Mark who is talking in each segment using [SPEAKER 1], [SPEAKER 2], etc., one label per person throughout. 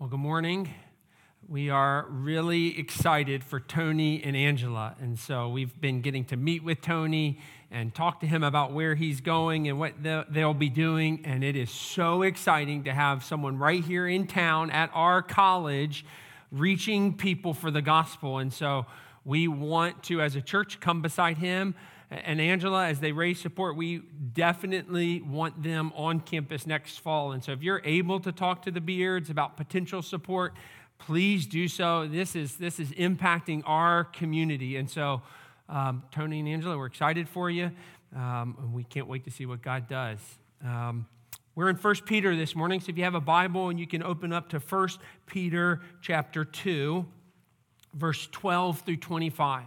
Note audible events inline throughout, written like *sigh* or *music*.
[SPEAKER 1] Well, good morning. We are really excited for Tony and Angela. And so we've been getting to meet with Tony and talk to him about where he's going and what they'll be doing. And it is so exciting to have someone right here in town at our college reaching people for the gospel. And so we want to, as a church, come beside him and Angela, as they raise support, we definitely want them on campus next fall. And so if you're able to talk to the Beards about potential support, please do so. This is, this is impacting our community. And so, um, Tony and Angela, we're excited for you. Um, and we can't wait to see what God does. Um, we're in 1 Peter this morning, so if you have a Bible and you can open up to 1 Peter chapter 2, verse 12 through 25.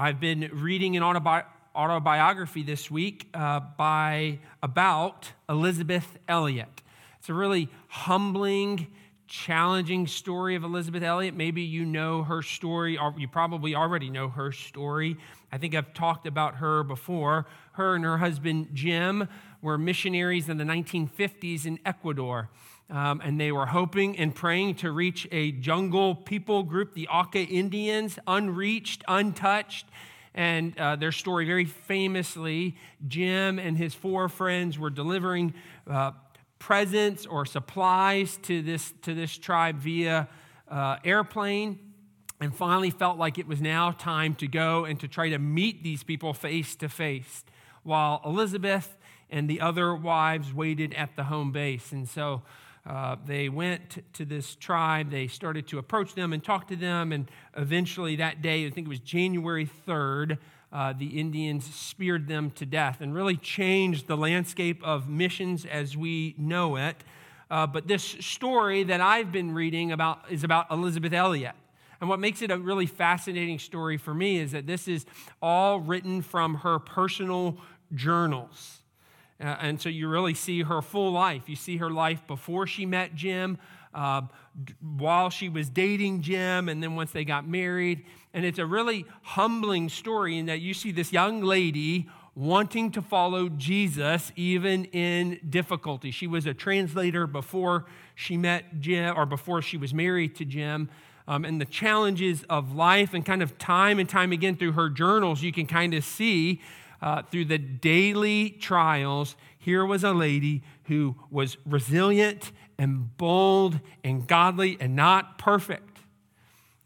[SPEAKER 1] I've been reading an autobi- autobiography this week uh, by about Elisabeth Elliot. It's a really humbling, challenging story of Elisabeth Elliot. Maybe you know her story, or you probably already know her story. I think I've talked about her before. Her and her husband Jim were missionaries in the 1950s in Ecuador. Um, and they were hoping and praying to reach a jungle people group, the Auca Indians, unreached, untouched. And uh, their story, very famously, Jim and his four friends were delivering uh, presents or supplies to this, to this tribe via uh, airplane, and finally felt like it was now time to go and to try to meet these people face to face, while Elisabeth and the other wives waited at the home base. And so uh, they went to this tribe. They started to approach them and talk to them. And eventually, that day, I think it was January 3rd, uh, the Indians speared them to death and really changed the landscape of missions as we know it. Uh, but this story that I've been reading about is about Elisabeth Elliot. And what makes it a really fascinating story for me is that this is all written from her personal journals. Uh, and so you really see her full life. You see her life before she met Jim, uh, while she was dating Jim, and then once they got married. And it's a really humbling story in that you see this young lady wanting to follow Jesus even in difficulty. She was a translator before she met Jim or before she was married to Jim. Um, and the challenges of life and kind of time and time again through her journals, you can kind of see uh, through the daily trials, here was a lady who was resilient and bold and godly and not perfect.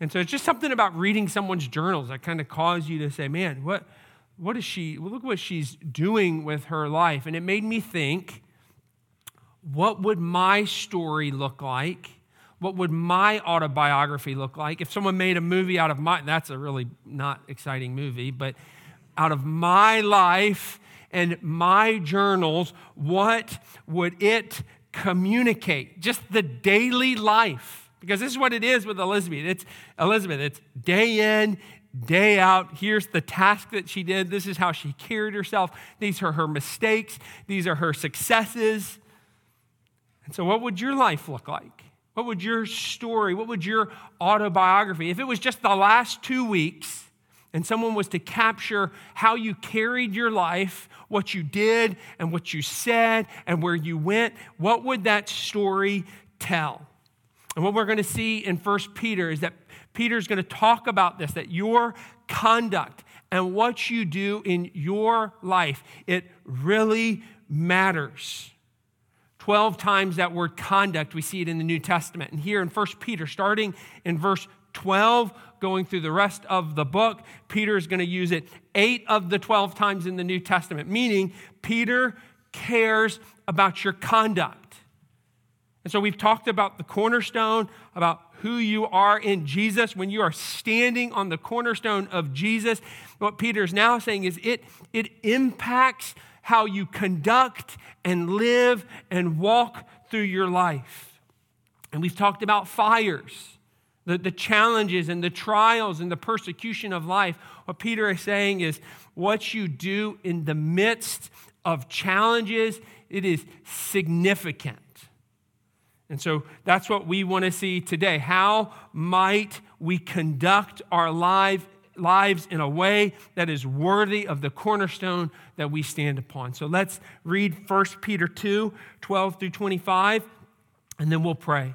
[SPEAKER 1] And so it's just something about reading someone's journals that kind of cause you to say, man, what, what is she, well, look what she's doing with her life. And it made me think, what would my story look like? What would my autobiography look like? If someone made a movie out of my, that's a really not exciting movie, but out of my life and my journals, what would it communicate? Just the daily life. Because this is what it is with Elisabeth. It's Elisabeth, it's day in, day out. Here's the task that she did. This is how she carried herself. These are her mistakes. These are her successes. And so, what would your life look like? What would your story, what would your autobiography, if it was just the last two weeks, and someone was to capture how you carried your life, what you did, and what you said, and where you went, what would that story tell? And what we're going to see in 1 Peter is that Peter's going to talk about this that your conduct and what you do in your life, it really matters. 12 times that word conduct, we see it in the New Testament. And here in 1 Peter, starting in verse 12, going through the rest of the book, Peter is going to use it eight of the 12 times in the New Testament, meaning Peter cares about your conduct. And so we've talked about the cornerstone, about who you are in Jesus. When you are standing on the cornerstone of Jesus, what Peter is now saying is it, it impacts how you conduct and live and walk through your life. And we've talked about fires the, the challenges and the trials and the persecution of life, what Peter is saying is what you do in the midst of challenges, it is significant. And so that's what we want to see today. How might we conduct our lives in a way that is worthy of the cornerstone that we stand upon? So let's read 1 Peter 2 12 through 25, and then we'll pray.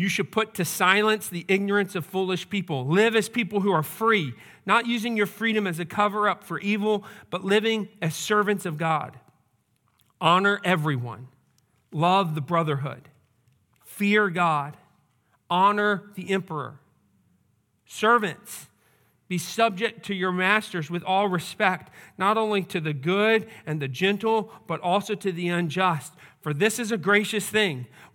[SPEAKER 1] you should put to silence the ignorance of foolish people. Live as people who are free, not using your freedom as a cover up for evil, but living as servants of God. Honor everyone, love the brotherhood, fear God, honor the emperor. Servants, be subject to your masters with all respect, not only to the good and the gentle, but also to the unjust. For this is a gracious thing.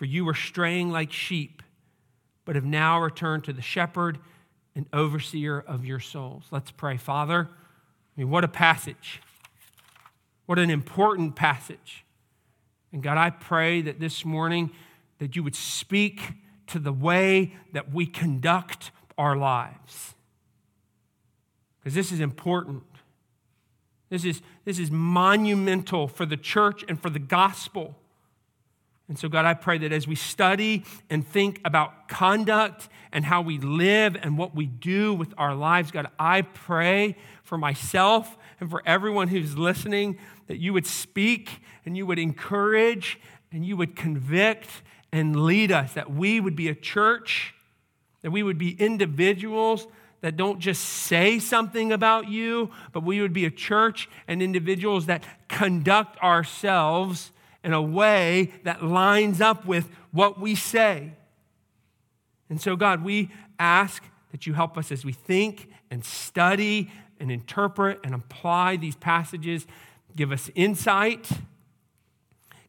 [SPEAKER 1] For you were straying like sheep, but have now returned to the shepherd and overseer of your souls. Let's pray. Father, I mean, what a passage. What an important passage. And God, I pray that this morning that you would speak to the way that we conduct our lives. Because this is important. This is, this is monumental for the church and for the gospel. And so, God, I pray that as we study and think about conduct and how we live and what we do with our lives, God, I pray for myself and for everyone who's listening that you would speak and you would encourage and you would convict and lead us, that we would be a church, that we would be individuals that don't just say something about you, but we would be a church and individuals that conduct ourselves in a way that lines up with what we say. And so, God, we ask that you help us as we think and study and interpret and apply these passages. Give us insight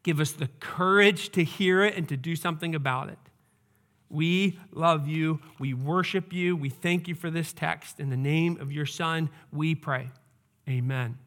[SPEAKER 1] Give us the courage to hear it and to do something about it. We love you. We worship you. We thank you for this text. In the name of your Son, we pray. Amen.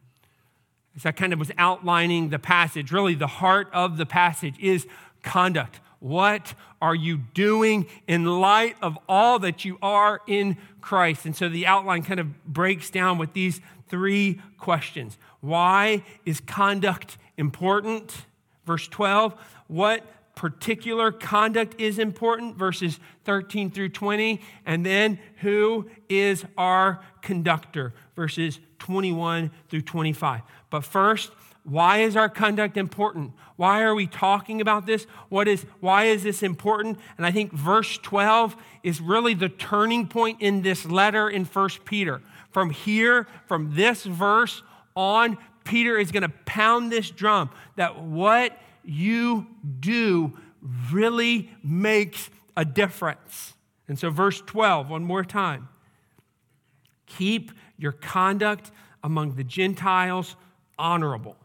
[SPEAKER 1] As I kind of was outlining the passage, really the heart of the passage is conduct. What are you doing in light of all that you are in Christ? And so the outline kind of breaks down with these three questions Why is conduct important? Verse 12, what particular conduct is important, verses 13 through 20. And then, who is our conductor, verses 21 through 25. But first, why is our conduct important? Why are we talking about this? What is why is this important? And I think verse 12 is really the turning point in this letter in First Peter. From here, from this verse on, Peter is going to pound this drum that what you do really makes a difference. And so, verse 12, one more time. Keep your conduct among the Gentiles honorable,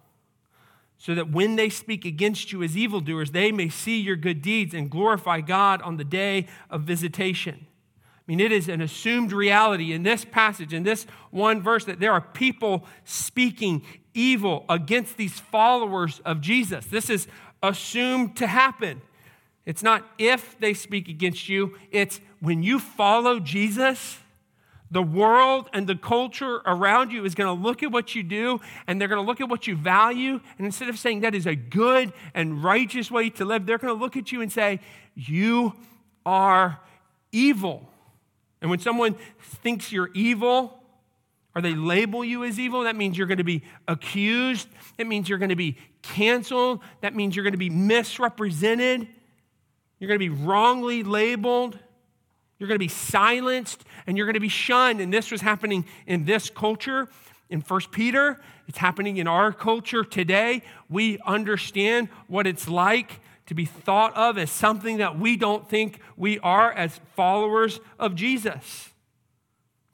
[SPEAKER 1] so that when they speak against you as evildoers, they may see your good deeds and glorify God on the day of visitation. I mean, it is an assumed reality in this passage, in this one verse, that there are people speaking evil against these followers of Jesus. This is assumed to happen. It's not if they speak against you, it's when you follow Jesus, the world and the culture around you is going to look at what you do and they're going to look at what you value. And instead of saying that is a good and righteous way to live, they're going to look at you and say, You are evil. And when someone thinks you're evil, or they label you as evil, that means you're going to be accused. That means you're going to be canceled. That means you're going to be misrepresented. You're going to be wrongly labeled. You're going to be silenced and you're going to be shunned. And this was happening in this culture in 1 Peter. It's happening in our culture today. We understand what it's like to be thought of as something that we don't think we are as followers of Jesus.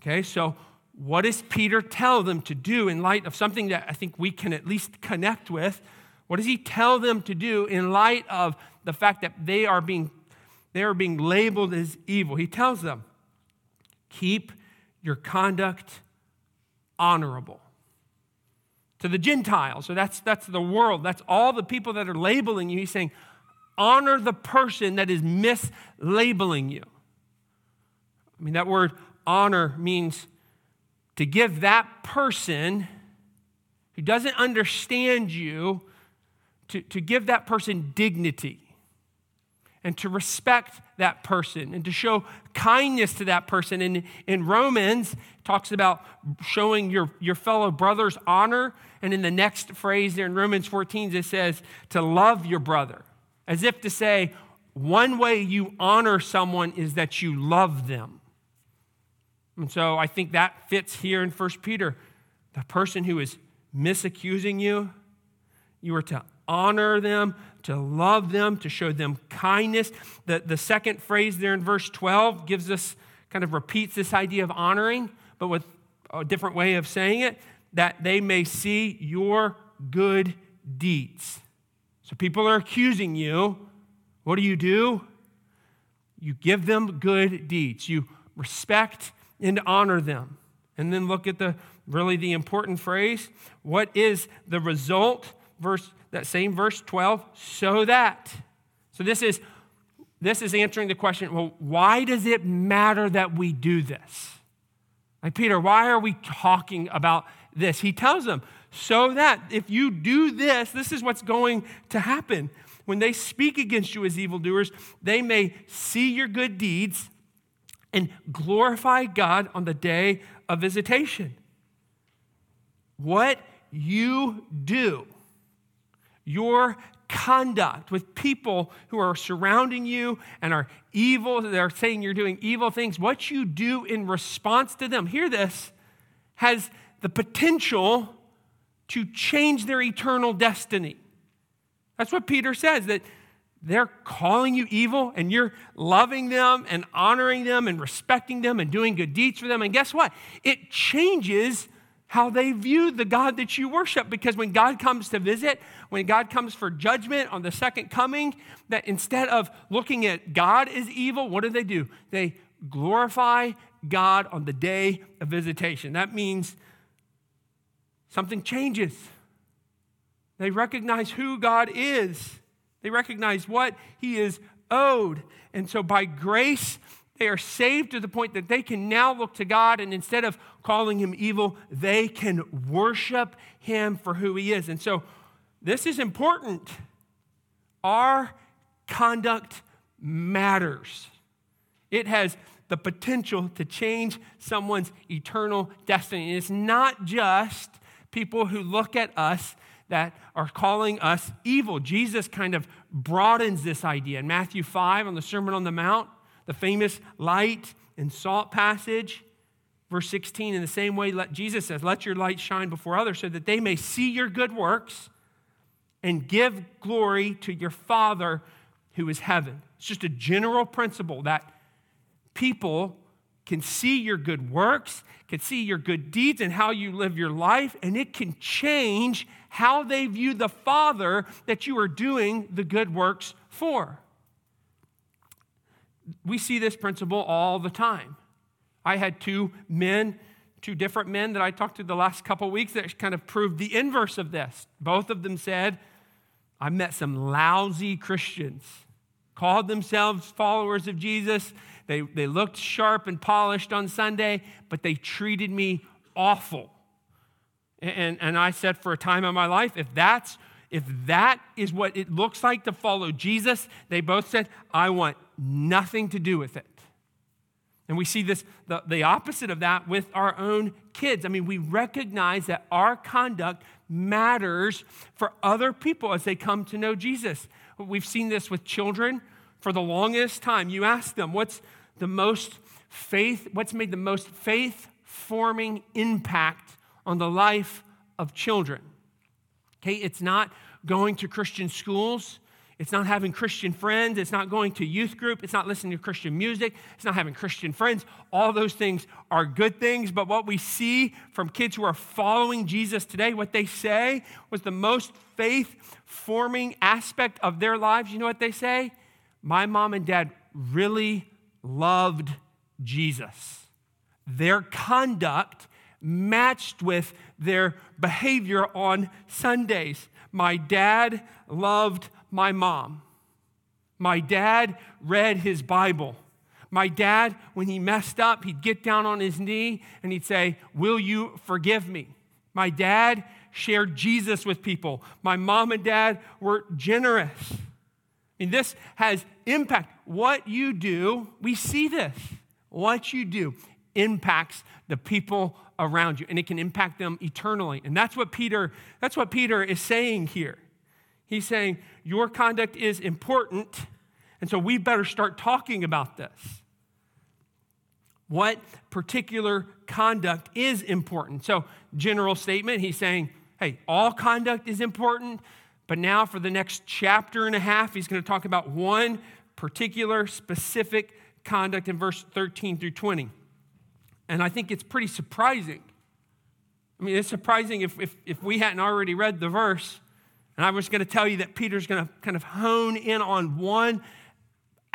[SPEAKER 1] Okay, so what does Peter tell them to do in light of something that I think we can at least connect with? What does he tell them to do in light of the fact that they are being, they are being labeled as evil? He tells them, keep your conduct honorable to the Gentiles. So that's, that's the world. That's all the people that are labeling you. He's saying, honor the person that is mislabeling you. I mean, that word honor means to give that person who doesn't understand you, to, to give that person dignity and to respect that person and to show kindness to that person. And in Romans, talks about showing your, your fellow brothers honor. And in the next phrase there in Romans 14, it says to love your brother, as if to say, one way you honor someone is that you love them. And so I think that fits here in 1 Peter. The person who is misaccusing you, you are to honor them, to love them, to show them kindness. The, the second phrase there in verse 12 gives us, kind of repeats this idea of honoring, but with a different way of saying it, that they may see your good deeds. So people are accusing you. What do you do? You give them good deeds. You respect and honor them. And then look at the really the important phrase. What is the result? Verse that same verse 12, so that. So this is this is answering the question, well, why does it matter that we do this? Like Peter, why are we talking about this? He tells them, so that if you do this, this is what's going to happen. When they speak against you as evildoers, they may see your good deeds and glorify God on the day of visitation. What you do your conduct with people who are surrounding you and are evil, they're saying you're doing evil things, what you do in response to them, hear this, has the potential to change their eternal destiny. That's what Peter says, that they're calling you evil and you're loving them and honoring them and respecting them and doing good deeds for them. And guess what? It changes how they view the God that you worship. Because when God comes to visit, when God comes for judgment on the second coming, that instead of looking at God as evil, what do they do? They glorify God on the day of visitation. That means something changes. They recognize who God is, they recognize what He is owed. And so by grace, they are saved to the point that they can now look to God and instead of calling him evil, they can worship him for who he is. And so this is important. Our conduct matters, it has the potential to change someone's eternal destiny. And it's not just people who look at us that are calling us evil. Jesus kind of broadens this idea. In Matthew 5 on the Sermon on the Mount, the famous light and salt passage. Verse 16, in the same way, let, Jesus says, Let your light shine before others so that they may see your good works and give glory to your Father who is heaven. It's just a general principle that people can see your good works, can see your good deeds and how you live your life, and it can change how they view the Father that you are doing the good works for we see this principle all the time. I had two men, two different men that I talked to the last couple weeks that kind of proved the inverse of this. Both of them said, I met some lousy Christians, called themselves followers of Jesus. They, they looked sharp and polished on Sunday, but they treated me awful. And, and I said, for a time in my life, if that's if that is what it looks like to follow Jesus, they both said, I want nothing to do with it. And we see this, the, the opposite of that with our own kids. I mean, we recognize that our conduct matters for other people as they come to know Jesus. We've seen this with children for the longest time. You ask them, what's the most faith, what's made the most faith forming impact on the life of children? Okay, it's not going to Christian schools. It's not having Christian friends. It's not going to youth group. It's not listening to Christian music. It's not having Christian friends. All those things are good things. But what we see from kids who are following Jesus today, what they say was the most faith forming aspect of their lives. You know what they say? My mom and dad really loved Jesus. Their conduct matched with their behavior on Sundays. My dad loved my mom. My dad read his Bible. My dad, when he messed up, he'd get down on his knee and he'd say, Will you forgive me? My dad shared Jesus with people. My mom and dad were generous. I mean, this has impact. What you do, we see this. What you do impacts the people around you, and it can impact them eternally. And that's what Peter, that's what Peter is saying here. He's saying, Your conduct is important, and so we better start talking about this. What particular conduct is important? So, general statement, he's saying, Hey, all conduct is important, but now for the next chapter and a half, he's going to talk about one particular specific conduct in verse 13 through 20. And I think it's pretty surprising. I mean, it's surprising if, if, if we hadn't already read the verse and I was going to tell you that Peter's going to kind of hone in on one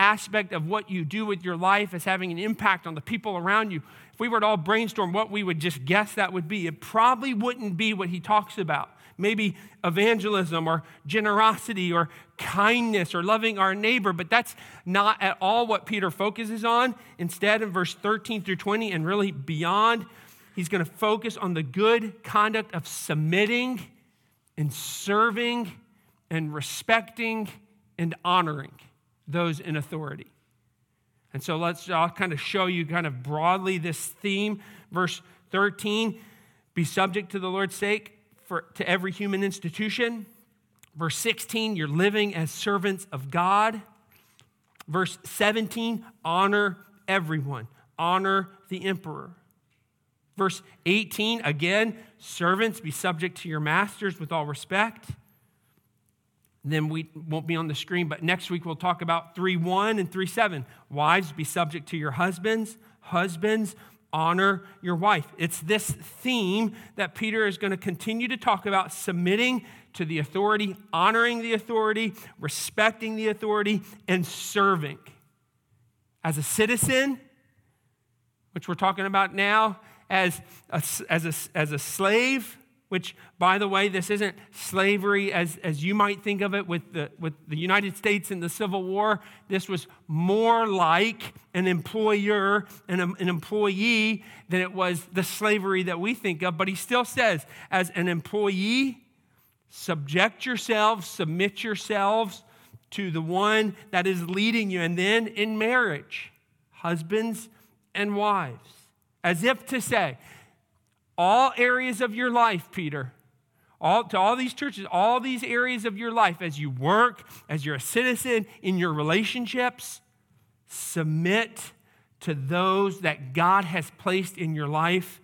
[SPEAKER 1] aspect of what you do with your life as having an impact on the people around you. If we were to all brainstorm what we would just guess that would be, it probably wouldn't be what he talks about. Maybe evangelism or generosity or kindness or loving our neighbor, but that's not at all what Peter focuses on. Instead, in verse 13 through 20 and really beyond, he's going to focus on the good conduct of submitting and serving and respecting and honoring those in authority. And so let's I'll kind of show you kind of broadly this theme. Verse 13, be subject to the Lord's sake for, to every human institution. Verse 16, you're living as servants of God. Verse 17, honor everyone, honor the emperor. Verse 18, again, servants, be subject to your masters with all respect. then we won't be on the screen, but next week we'll talk about 3 1 and 3 7. Wives, be subject to your husbands. Husbands, honor your wife. It's this theme that Peter is going to continue to talk about submitting to the authority, honoring the authority, respecting the authority, and serving. As a citizen, which we're talking about now, as a, as a, as a slave, which, by the way, this isn't slavery as, as you might think of it with the, with the United States in the Civil War. This was more like an employer and an employee than it was the slavery that we think of. But he still says, as an employee, subject yourselves, submit yourselves to the one that is leading you. And then in marriage, husbands and wives as if to say, all areas of your life, Peter, all, to all these churches, all these areas of your life, as you work, as you're a citizen, in your relationships, submit to those that God has placed in your life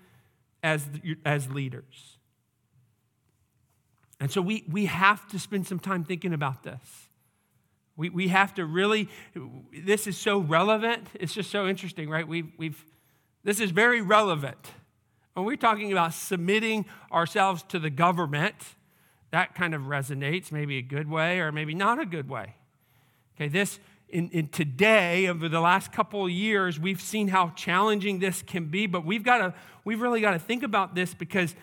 [SPEAKER 1] as, as leaders. And so we, we have to spend some time thinking about this. We, we have to really, this is so relevant. It's just so interesting, right? We've, we've this is very relevant. When we're talking about submitting ourselves to the government, that kind of resonates, maybe a good way or maybe not a good way. Okay, this in, in today, over the last couple of years, we've seen how challenging this can be, but we've got to, we've really got to think about this because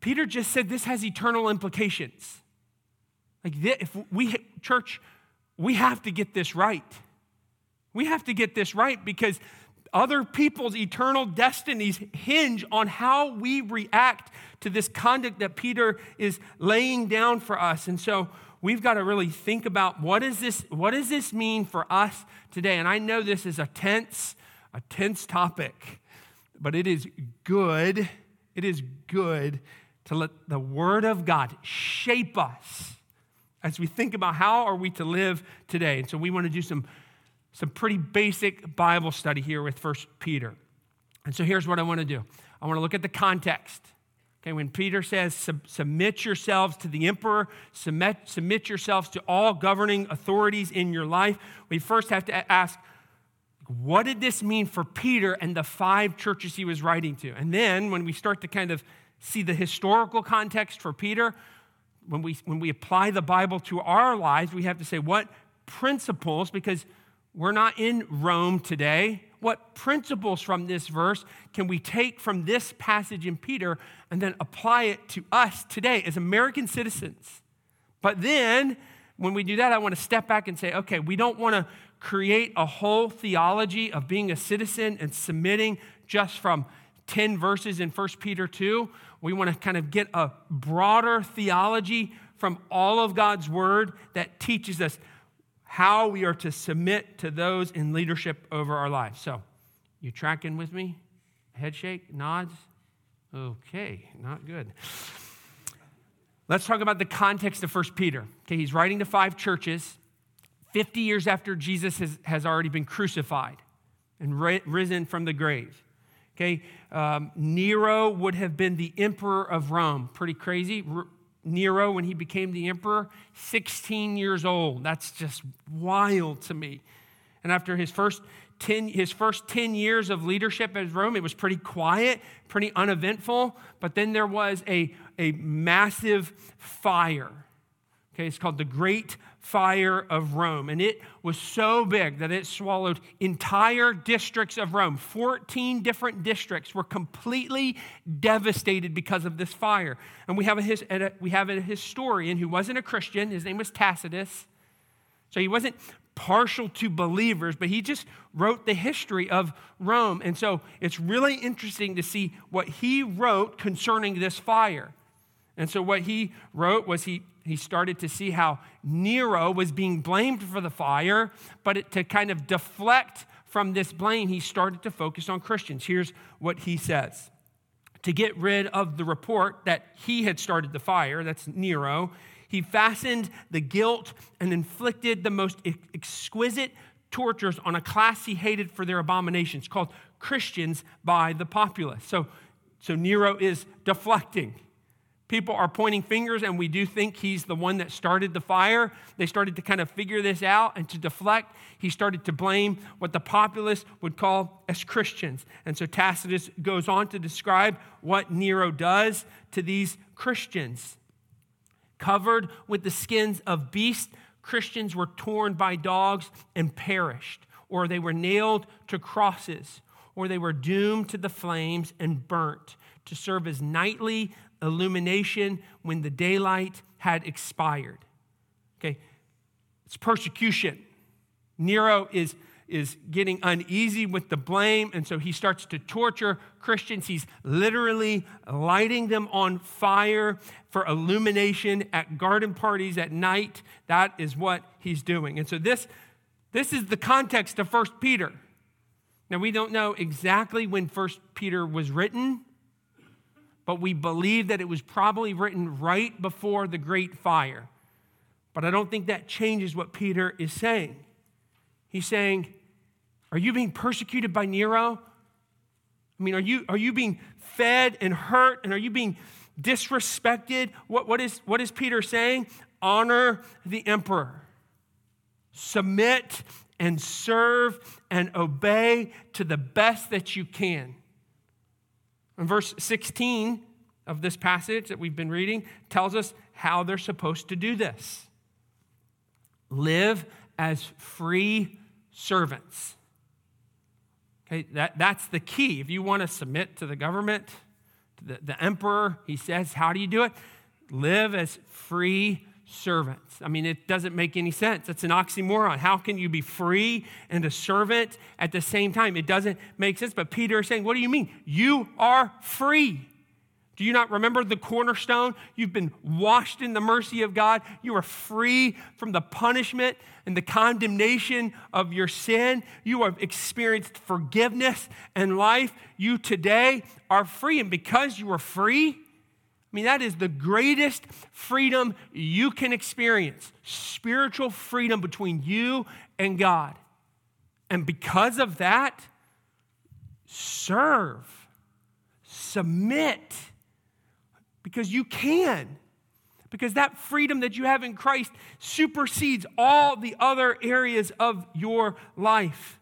[SPEAKER 1] Peter just said this has eternal implications. Like, if we, church, we have to get this right. We have to get this right because other people's eternal destinies hinge on how we react to this conduct that Peter is laying down for us. And so we've got to really think about what is this, what does this mean for us today? And I know this is a tense, a tense topic, but it is good. It is good to let the Word of God shape us as we think about how are we to live today. And so we want to do some, some pretty basic Bible study here with First Peter. And so here's what I want to do. I want to look at the context. Okay, when Peter says, submit yourselves to the emperor, submit, submit yourselves to all governing authorities in your life, we first have to ask, what did this mean for Peter and the five churches he was writing to? And then when we start to kind of see the historical context for Peter, when we, when we apply the Bible to our lives, we have to say, what principles, because we're not in Rome today, what principles from this verse can we take from this passage in Peter and then apply it to us today as American citizens? But then, when we do that, I want to step back and say, okay, we don't want to create a whole theology of being a citizen and submitting just from 10 verses in 1 Peter 2. We want to kind of get a broader theology from all of God's word that teaches us how we are to submit to those in leadership over our lives. So, you tracking with me? Head shake, nods? Okay, not good. Let's talk about the context of 1 Peter. Okay, he's writing to five churches 50 years after Jesus has, has already been crucified and risen from the grave. Okay, um, Nero would have been the emperor of Rome. Pretty crazy. Nero, when he became the emperor, 16 years old. That's just wild to me. And after his first 10, his first 10 years of leadership as Rome, it was pretty quiet, pretty uneventful. But then there was a, a massive fire. Okay, it's called the Great fire of Rome. And it was so big that it swallowed entire districts of Rome. 14 different districts were completely devastated because of this fire. And we have a, we have a historian who wasn't a Christian. His name was Tacitus. So he wasn't partial to believers, but he just wrote the history of Rome. And so it's really interesting to see what he wrote concerning this fire. And so what he wrote was he he started to see how Nero was being blamed for the fire, but it, to kind of deflect from this blame, he started to focus on Christians. Here's what he says To get rid of the report that he had started the fire, that's Nero, he fastened the guilt and inflicted the most exquisite tortures on a class he hated for their abominations called Christians by the populace. So, so Nero is deflecting people are pointing fingers and we do think he's the one that started the fire. They started to kind of figure this out and to deflect, he started to blame what the populace would call as Christians. And so Tacitus goes on to describe what Nero does to these Christians. Covered with the skins of beasts, Christians were torn by dogs and perished, or they were nailed to crosses, or they were doomed to the flames and burnt to serve as nightly illumination when the daylight had expired. Okay, it's persecution. Nero is, is getting uneasy with the blame, and so he starts to torture Christians. He's literally lighting them on fire for illumination at garden parties at night. That is what he's doing. And so this, this is the context of First Peter. Now, we don't know exactly when First Peter was written but we believe that it was probably written right before the great fire. But I don't think that changes what Peter is saying. He's saying, Are you being persecuted by Nero? I mean, are you, are you being fed and hurt? And are you being disrespected? What, what, is, what is Peter saying? Honor the emperor. Submit and serve and obey to the best that you can. And verse 16 of this passage that we've been reading tells us how they're supposed to do this live as free servants. Okay, that, that's the key. If you want to submit to the government, to the, the emperor, he says, how do you do it? Live as free servants. I mean, it doesn't make any sense. It's an oxymoron. How can you be free and a servant at the same time? It doesn't make sense. But Peter is saying, What do you mean? You are free. Do you not remember the cornerstone? You've been washed in the mercy of God. You are free from the punishment and the condemnation of your sin. You have experienced forgiveness and life. You today are free. And because you are free, I mean, that is the greatest freedom you can experience spiritual freedom between you and God. And because of that, serve, submit, because you can. Because that freedom that you have in Christ supersedes all the other areas of your life.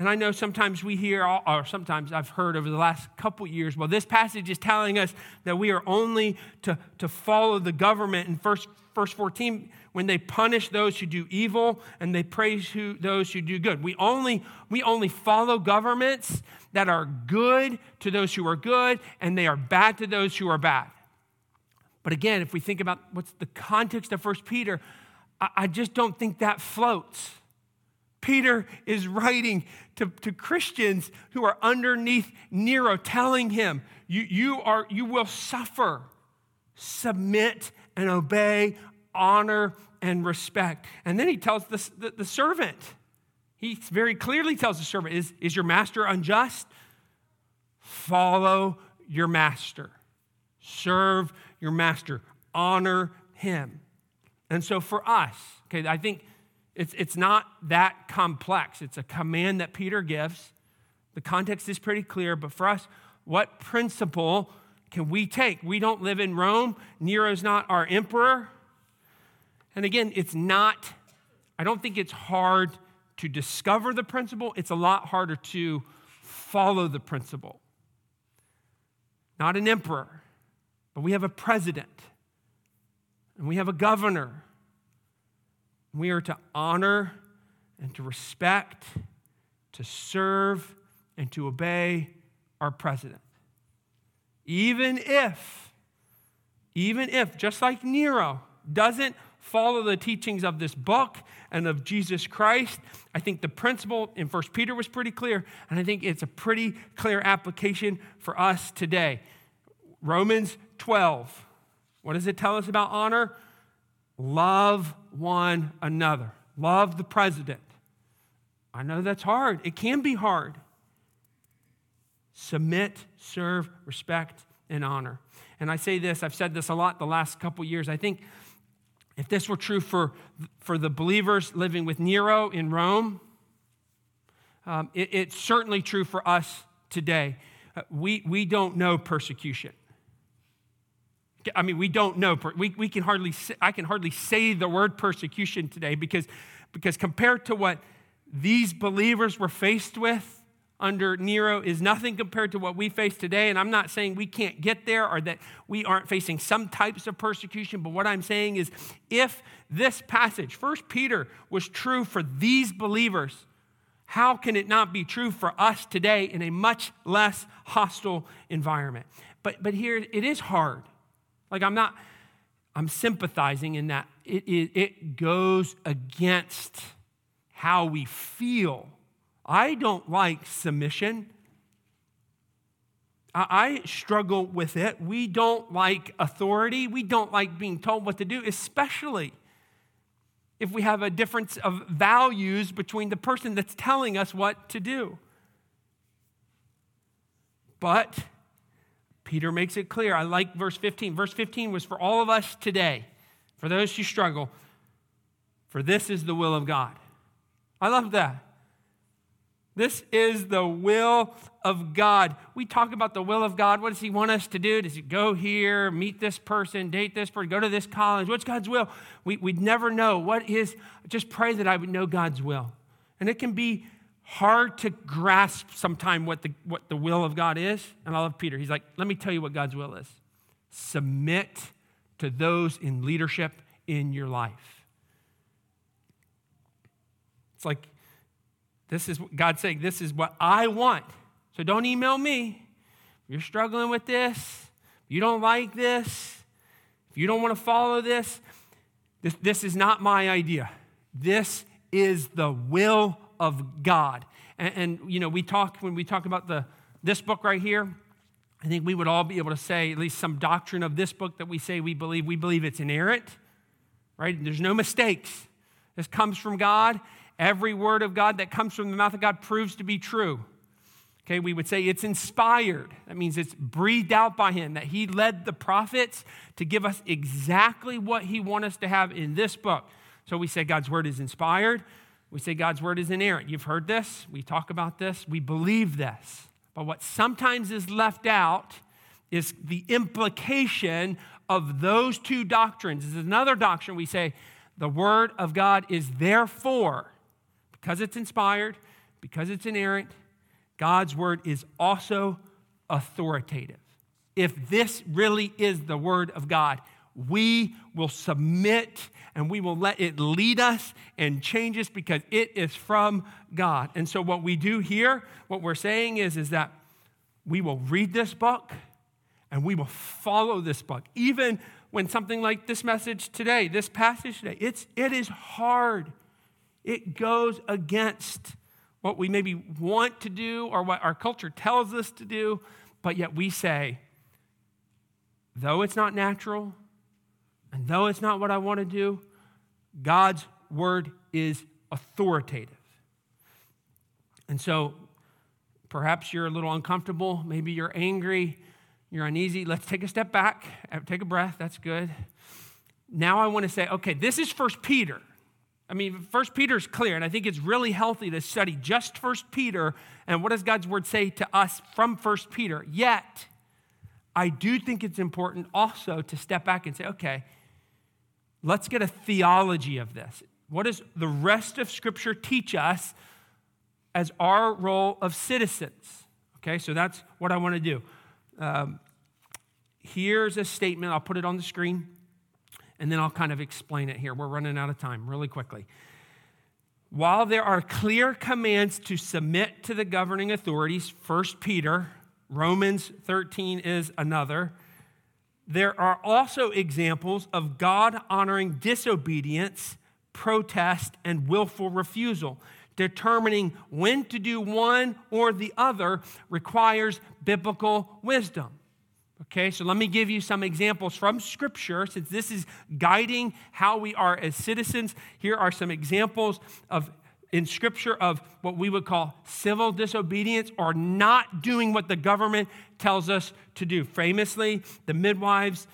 [SPEAKER 1] And I know sometimes we hear, or sometimes I've heard over the last couple years, well, this passage is telling us that we are only to, to follow the government in first, verse 14 when they punish those who do evil and they praise who, those who do good. We only, we only follow governments that are good to those who are good and they are bad to those who are bad. But again, if we think about what's the context of First Peter, I, I just don't think that floats. Peter is writing to, to Christians who are underneath Nero, telling him, you, you, are, you will suffer. Submit and obey, honor and respect. And then he tells the, the, the servant, he very clearly tells the servant, is, is your master unjust? Follow your master, serve your master, honor him. And so for us, okay, I think it's, it's not that complex. It's a command that Peter gives. The context is pretty clear, but for us, what principle can we take? We don't live in Rome. Nero's not our emperor. And again, it's not, I don't think it's hard to discover the principle, it's a lot harder to follow the principle. Not an emperor, but we have a president, and we have a governor, we are to honor and to respect, to serve, and to obey our president. Even if, even if, just like Nero doesn't follow the teachings of this book and of Jesus Christ, I think the principle in 1 Peter was pretty clear, and I think it's a pretty clear application for us today. Romans 12. What does it tell us about honor? Love one another. Love the president. I know that's hard. It can be hard. Submit, serve, respect, and honor. And I say this, I've said this a lot the last couple years. I think if this were true for, for the believers living with Nero in Rome, um, it, it's certainly true for us today. Uh, we, we don't know persecution. I mean, we don't know. We, we can hardly, I can hardly say the word persecution today because, because compared to what these believers were faced with under Nero is nothing compared to what we face today. And I'm not saying we can't get there or that we aren't facing some types of persecution, but what I'm saying is if this passage, First Peter, was true for these believers, how can it not be true for us today in a much less hostile environment? But, but here, it is hard. Like, I'm not, I'm sympathizing in that it, it, it goes against how we feel. I don't like submission. I struggle with it. We don't like authority. We don't like being told what to do, especially if we have a difference of values between the person that's telling us what to do. But Peter makes it clear. I like verse 15. Verse 15 was for all of us today, for those who struggle, for this is the will of God. I love that. This is the will of God. We talk about the will of God. What does He want us to do? Does He go here, meet this person, date this person, go to this college? What's God's will? We, we'd never know. What is, just pray that I would know God's will. And it can be hard to grasp sometime what the, what the will of God is. And I love Peter. He's like, let me tell you what God's will is submit to those in leadership in your life. It's like, this is what God saying, this is what I want. So don't email me. If you're struggling with this, you don't like this, if you don't want to follow this, this, this is not my idea. This is the will of God. And, and, you know, we talk, when we talk about the, this book right here, I think we would all be able to say at least some doctrine of this book that we say we believe. We believe it's inerrant, right? There's no mistakes. This comes from God. Every word of God that comes from the mouth of God proves to be true. Okay, we would say it's inspired. That means it's breathed out by Him, that He led the prophets to give us exactly what He wants us to have in this book. So we say God's word is inspired. We say God's word is inerrant. You've heard this. We talk about this. We believe this. But what sometimes is left out is the implication of those two doctrines. This is another doctrine we say the Word of God is therefore, because it's inspired, because it's inerrant, God's Word is also authoritative. If this really is the Word of God, we will submit and we will let it lead us and change us because it is from God. And so what we do here, what we're saying is, is that we will read this book and we will follow this book. Even when something like this message today, this passage today, it's, it is hard. It goes against what we maybe want to do or what our culture tells us to do, but yet we say, though it's not natural, and though it's not what I want to do, God's word is authoritative. And so perhaps you're a little uncomfortable, maybe you're angry, you're uneasy. Let's take a step back, uh, take a breath, that's good. Now I want to say, okay, this is First Peter. I mean, First Peter is clear, and I think it's really healthy to study just First Peter and what does God's word say to us from First Peter. Yet, I do think it's important also to step back and say, okay, let's get a theology of this. What does the rest of Scripture teach us as our role of citizens? Okay, so that's what I want to do. Um, here's a statement, I'll put it on the screen, and then I'll kind of explain it here. We're running out of time really quickly. While there are clear commands to submit to the governing authorities, 1 Peter, Romans 13 is another there are also examples of God honoring disobedience, protest, and willful refusal. Determining when to do one or the other requires biblical wisdom. Okay, so let me give you some examples from Scripture, since this is guiding how we are as citizens. Here are some examples of in Scripture of what we would call civil disobedience or not doing what the government tells us to do. Famously, the midwives,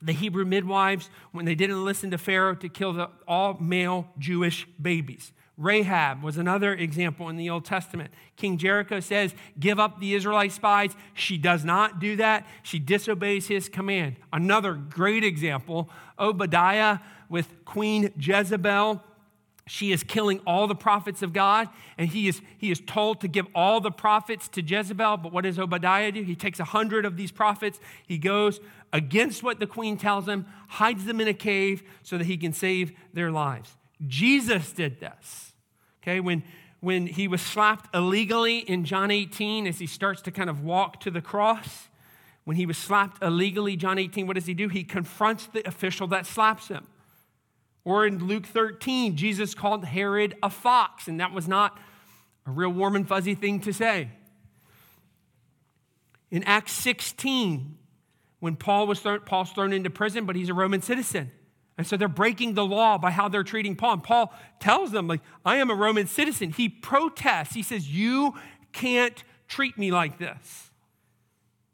[SPEAKER 1] the Hebrew midwives, when they didn't listen to Pharaoh to kill the all male Jewish babies. Rahab was another example in the Old Testament. King Jericho says, Give up the Israelite spies. She does not do that. She disobeys his command. Another great example Obadiah with Queen Jezebel she is killing all the prophets of God, and he is, he is told to give all the prophets to Jezebel. But what does Obadiah do? He takes a hundred of these prophets, he goes against what the queen tells him, hides them in a cave so that he can save their lives. Jesus did this. Okay, when, when he was slapped illegally in John 18, as he starts to kind of walk to the cross, when he was slapped illegally, John 18, what does he do? He confronts the official that slaps him. Or in Luke 13, Jesus called Herod a fox, and that was not a real warm and fuzzy thing to say. In Acts 16, when Paul was thrown, Paul's thrown into prison, but he's a Roman citizen. And so they're breaking the law by how they're treating Paul. And Paul tells them, like, I am a Roman citizen. He protests. He says, You can't treat me like this.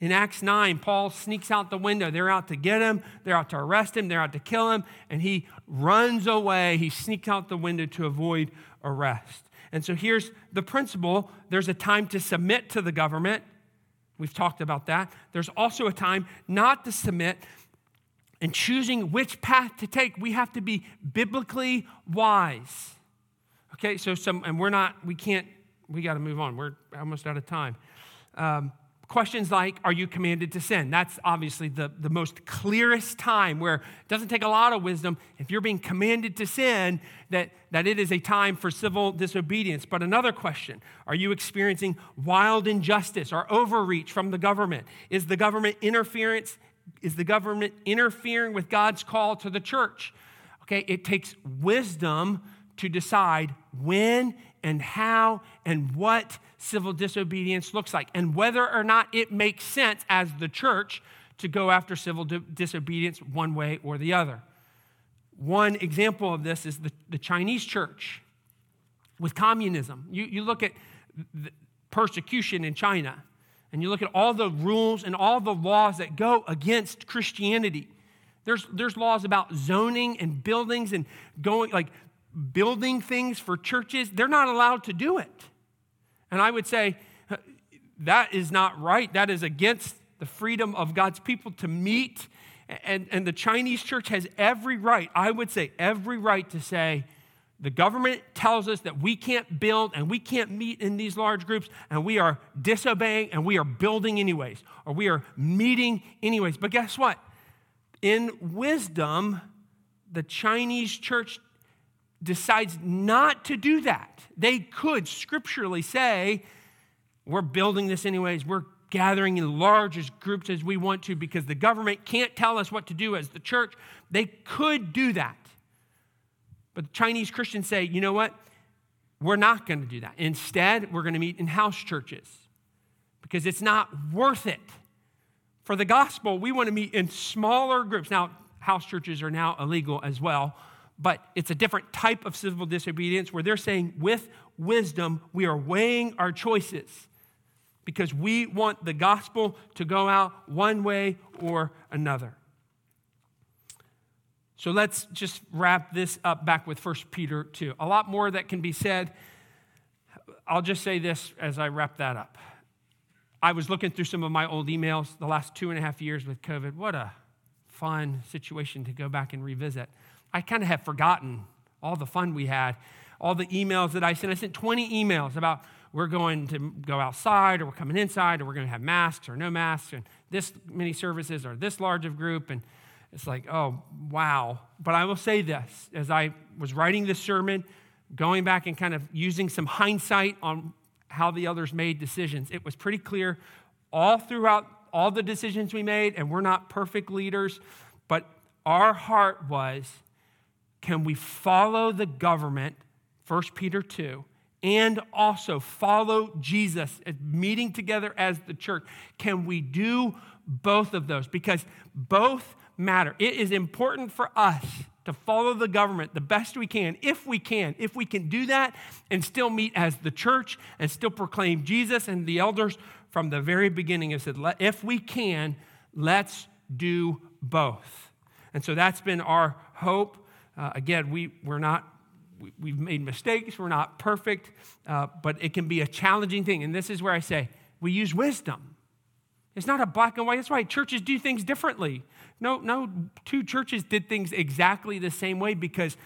[SPEAKER 1] In Acts 9, Paul sneaks out the window. They're out to get him, they're out to arrest him, they're out to kill him, and he runs away. He sneaks out the window to avoid arrest. And so here's the principle there's a time to submit to the government. We've talked about that. There's also a time not to submit and choosing which path to take. We have to be biblically wise. Okay, so some, and we're not, we can't, we got to move on. We're almost out of time. Um, Questions like, are you commanded to sin? That's obviously the, the most clearest time where it doesn't take a lot of wisdom. If you're being commanded to sin, that, that it is a time for civil disobedience. But another question are you experiencing wild injustice or overreach from the government? Is the government interference? Is the government interfering with God's call to the church? Okay, it takes wisdom to decide when and how and what civil disobedience looks like and whether or not it makes sense as the church to go after civil disobedience one way or the other. One example of this is the, the Chinese church with communism. You, you look at persecution in China, and you look at all the rules and all the laws that go against Christianity. There's, there's laws about zoning and buildings and going, like building things for churches. They're not allowed to do it. And I would say uh, that is not right. That is against the freedom of God's people to meet. And, and the Chinese church has every right, I would say, every right to say, the government tells us that we can't build and we can't meet in these large groups, and we are disobeying and we are building anyways, or we are meeting anyways. But guess what? In wisdom, the Chinese church decides not to do that. They could scripturally say, We're building this anyways, we're gathering in large groups as we want to because the government can't tell us what to do as the church. They could do that. But Chinese Christians say, you know what? We're not going to do that. Instead, we're going to meet in house churches because it's not worth it. For the gospel, we want to meet in smaller groups. Now, house churches are now illegal as well, but it's a different type of civil disobedience where they're saying, with wisdom, we are weighing our choices because we want the gospel to go out one way or another. So let's just wrap this up back with 1 Peter 2. A lot more that can be said. I'll just say this as I wrap that up. I was looking through some of my old emails the last two and a half years with COVID. What a fun situation to go back and revisit. I kind of have forgotten all the fun we had, all the emails that I sent. I sent 20 emails about we're going to go outside or we're coming inside or we're going to have masks or no masks and this many services or this large of group and it's like, oh, wow. But I will say this as I was writing this sermon, going back and kind of using some hindsight on how the others made decisions, it was pretty clear all throughout all the decisions we made, and we're not perfect leaders, but our heart was can we follow the government, 1 Peter 2, and also follow Jesus, meeting together as the church? Can we do both of those? Because both matter. It is important for us to follow the government the best we can, if we can. If we can do that and still meet as the church and still proclaim Jesus and the elders from the very beginning have said, if we can, let's do both. And so that's been our hope. Uh, again, we, we're not we, have made mistakes, we're not perfect, uh, but it can be a challenging thing. And this is where I say we use wisdom. It's not a black and white. That's why churches do things differently. No, no, two churches did things exactly the same way because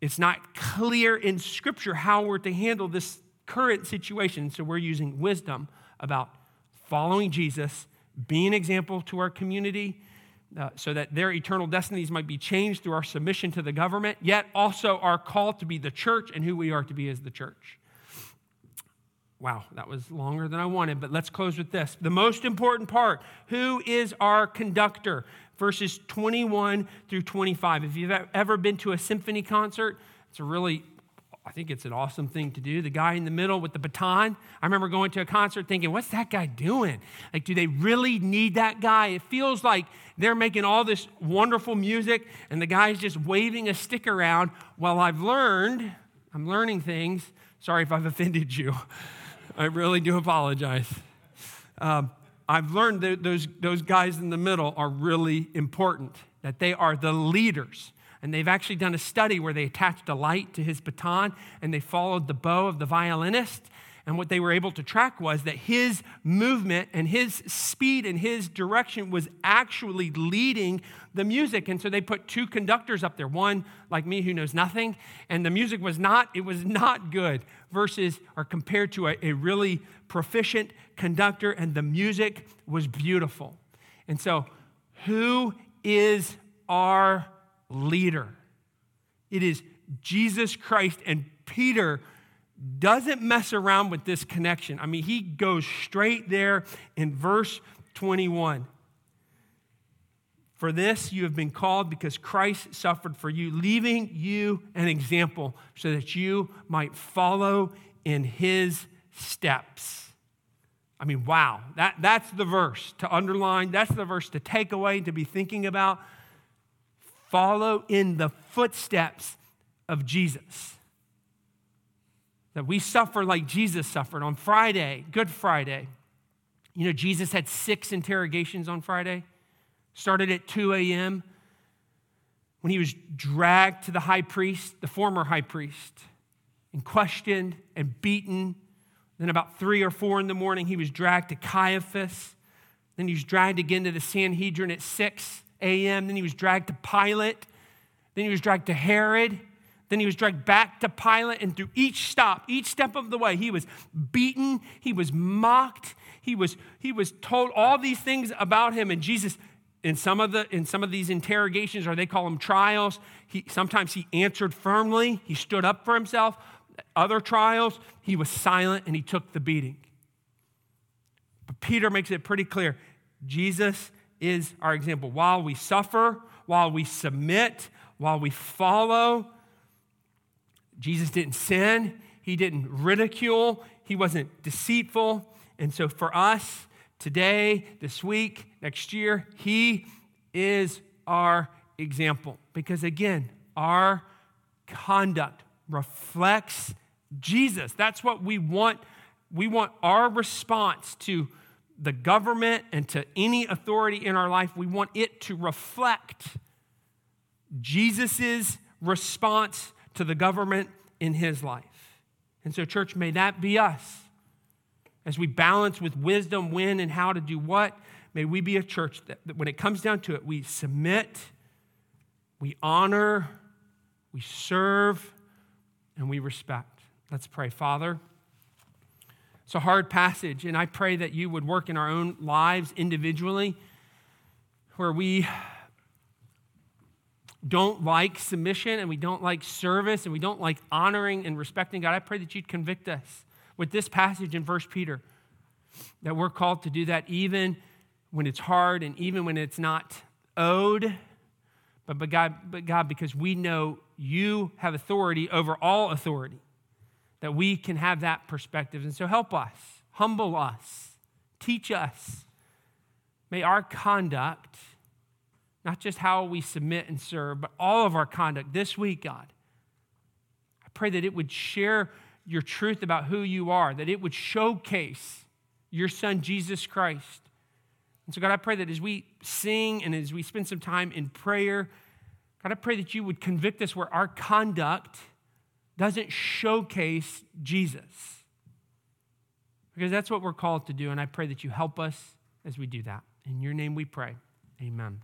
[SPEAKER 1] it's not clear in Scripture how we're to handle this current situation. So we're using wisdom about following Jesus, being an example to our community. Uh, so that their eternal destinies might be changed through our submission to the government, yet also our call to be the church and who we are to be as the church. Wow, that was longer than I wanted, but let's close with this. The most important part who is our conductor? Verses 21 through 25. If you've ever been to a symphony concert, it's a really I think it's an awesome thing to do. The guy in the middle with the baton. I remember going to a concert thinking, what's that guy doing? Like, do they really need that guy? It feels like they're making all this wonderful music and the guy's just waving a stick around. Well, I've learned, I'm learning things. Sorry if I've offended you. *laughs* I really do apologize. Um, I've learned that those, those guys in the middle are really important, that they are the leaders. And they've actually done a study where they attached a light to his baton and they followed the bow of the violinist and what they were able to track was that his movement and his speed and his direction was actually leading the music. And so they put two conductors up there, one like me who knows nothing, and the music was not, it was not good versus or compared to a, a really proficient conductor, and the music was beautiful. And so, who is our leader? It is Jesus Christ and Peter doesn't mess around with this connection. I mean, he goes straight there in verse 21. For this you have been called because Christ suffered for you, leaving you an example so that you might follow in his steps. I mean, wow, that, that's the verse to underline. That's the verse to take away, to be thinking about. Follow in the footsteps of Jesus. That we suffer like Jesus suffered on Friday, Good Friday. You know, Jesus had six interrogations on Friday started at 2 a.m. when he was dragged to the high priest, the former high priest, and questioned and beaten. Then, about 3 or 4 in the morning, he was dragged to Caiaphas. Then, he was dragged again to the Sanhedrin at 6 a.m. Then, he was dragged to Pilate. Then, he was dragged to Herod. Then he was dragged back to Pilate, and through each stop, each step of the way, he was beaten, he was mocked, he was, he was told all these things about him. And Jesus in some of the in some of these interrogations or they call them trials he, sometimes he answered firmly he stood up for himself other trials he was silent and he took the beating but peter makes it pretty clear jesus is our example while we suffer while we submit while we follow jesus didn't sin he didn't ridicule he wasn't deceitful and so for us today, this week, next year. He is our example. Because again, our conduct reflects Jesus. That's what we want. We want our response to the government and to any authority in our life, we want it to reflect Jesus' response to the government in his life. And so, church, may that be us as we balance with wisdom when and how to do what, may we be a church that, that when it comes down to it, we submit, we honor, we serve, and we respect. Let's pray. Father, it's a hard passage, and I pray that you would work in our own lives individually where we don't like submission and we don't like service and we don't like honoring and respecting God. I pray that you'd convict us with this passage in 1 Peter that we're called to do that even when it's hard and even when it's not owed. But, but, God, but God, because we know you have authority over all authority, that we can have that perspective. And so help us, humble us, teach us. May our conduct, not just how we submit and serve, but all of our conduct this week, God, I pray that it would share your truth about who you are, that it would showcase your son, Jesus Christ. And so, God, I pray that as we sing and as we spend some time in prayer, God, I pray that you would convict us where our conduct doesn't showcase Jesus. Because that's what we're called to do. And I pray that you help us as we do that. In your name we pray. Amen.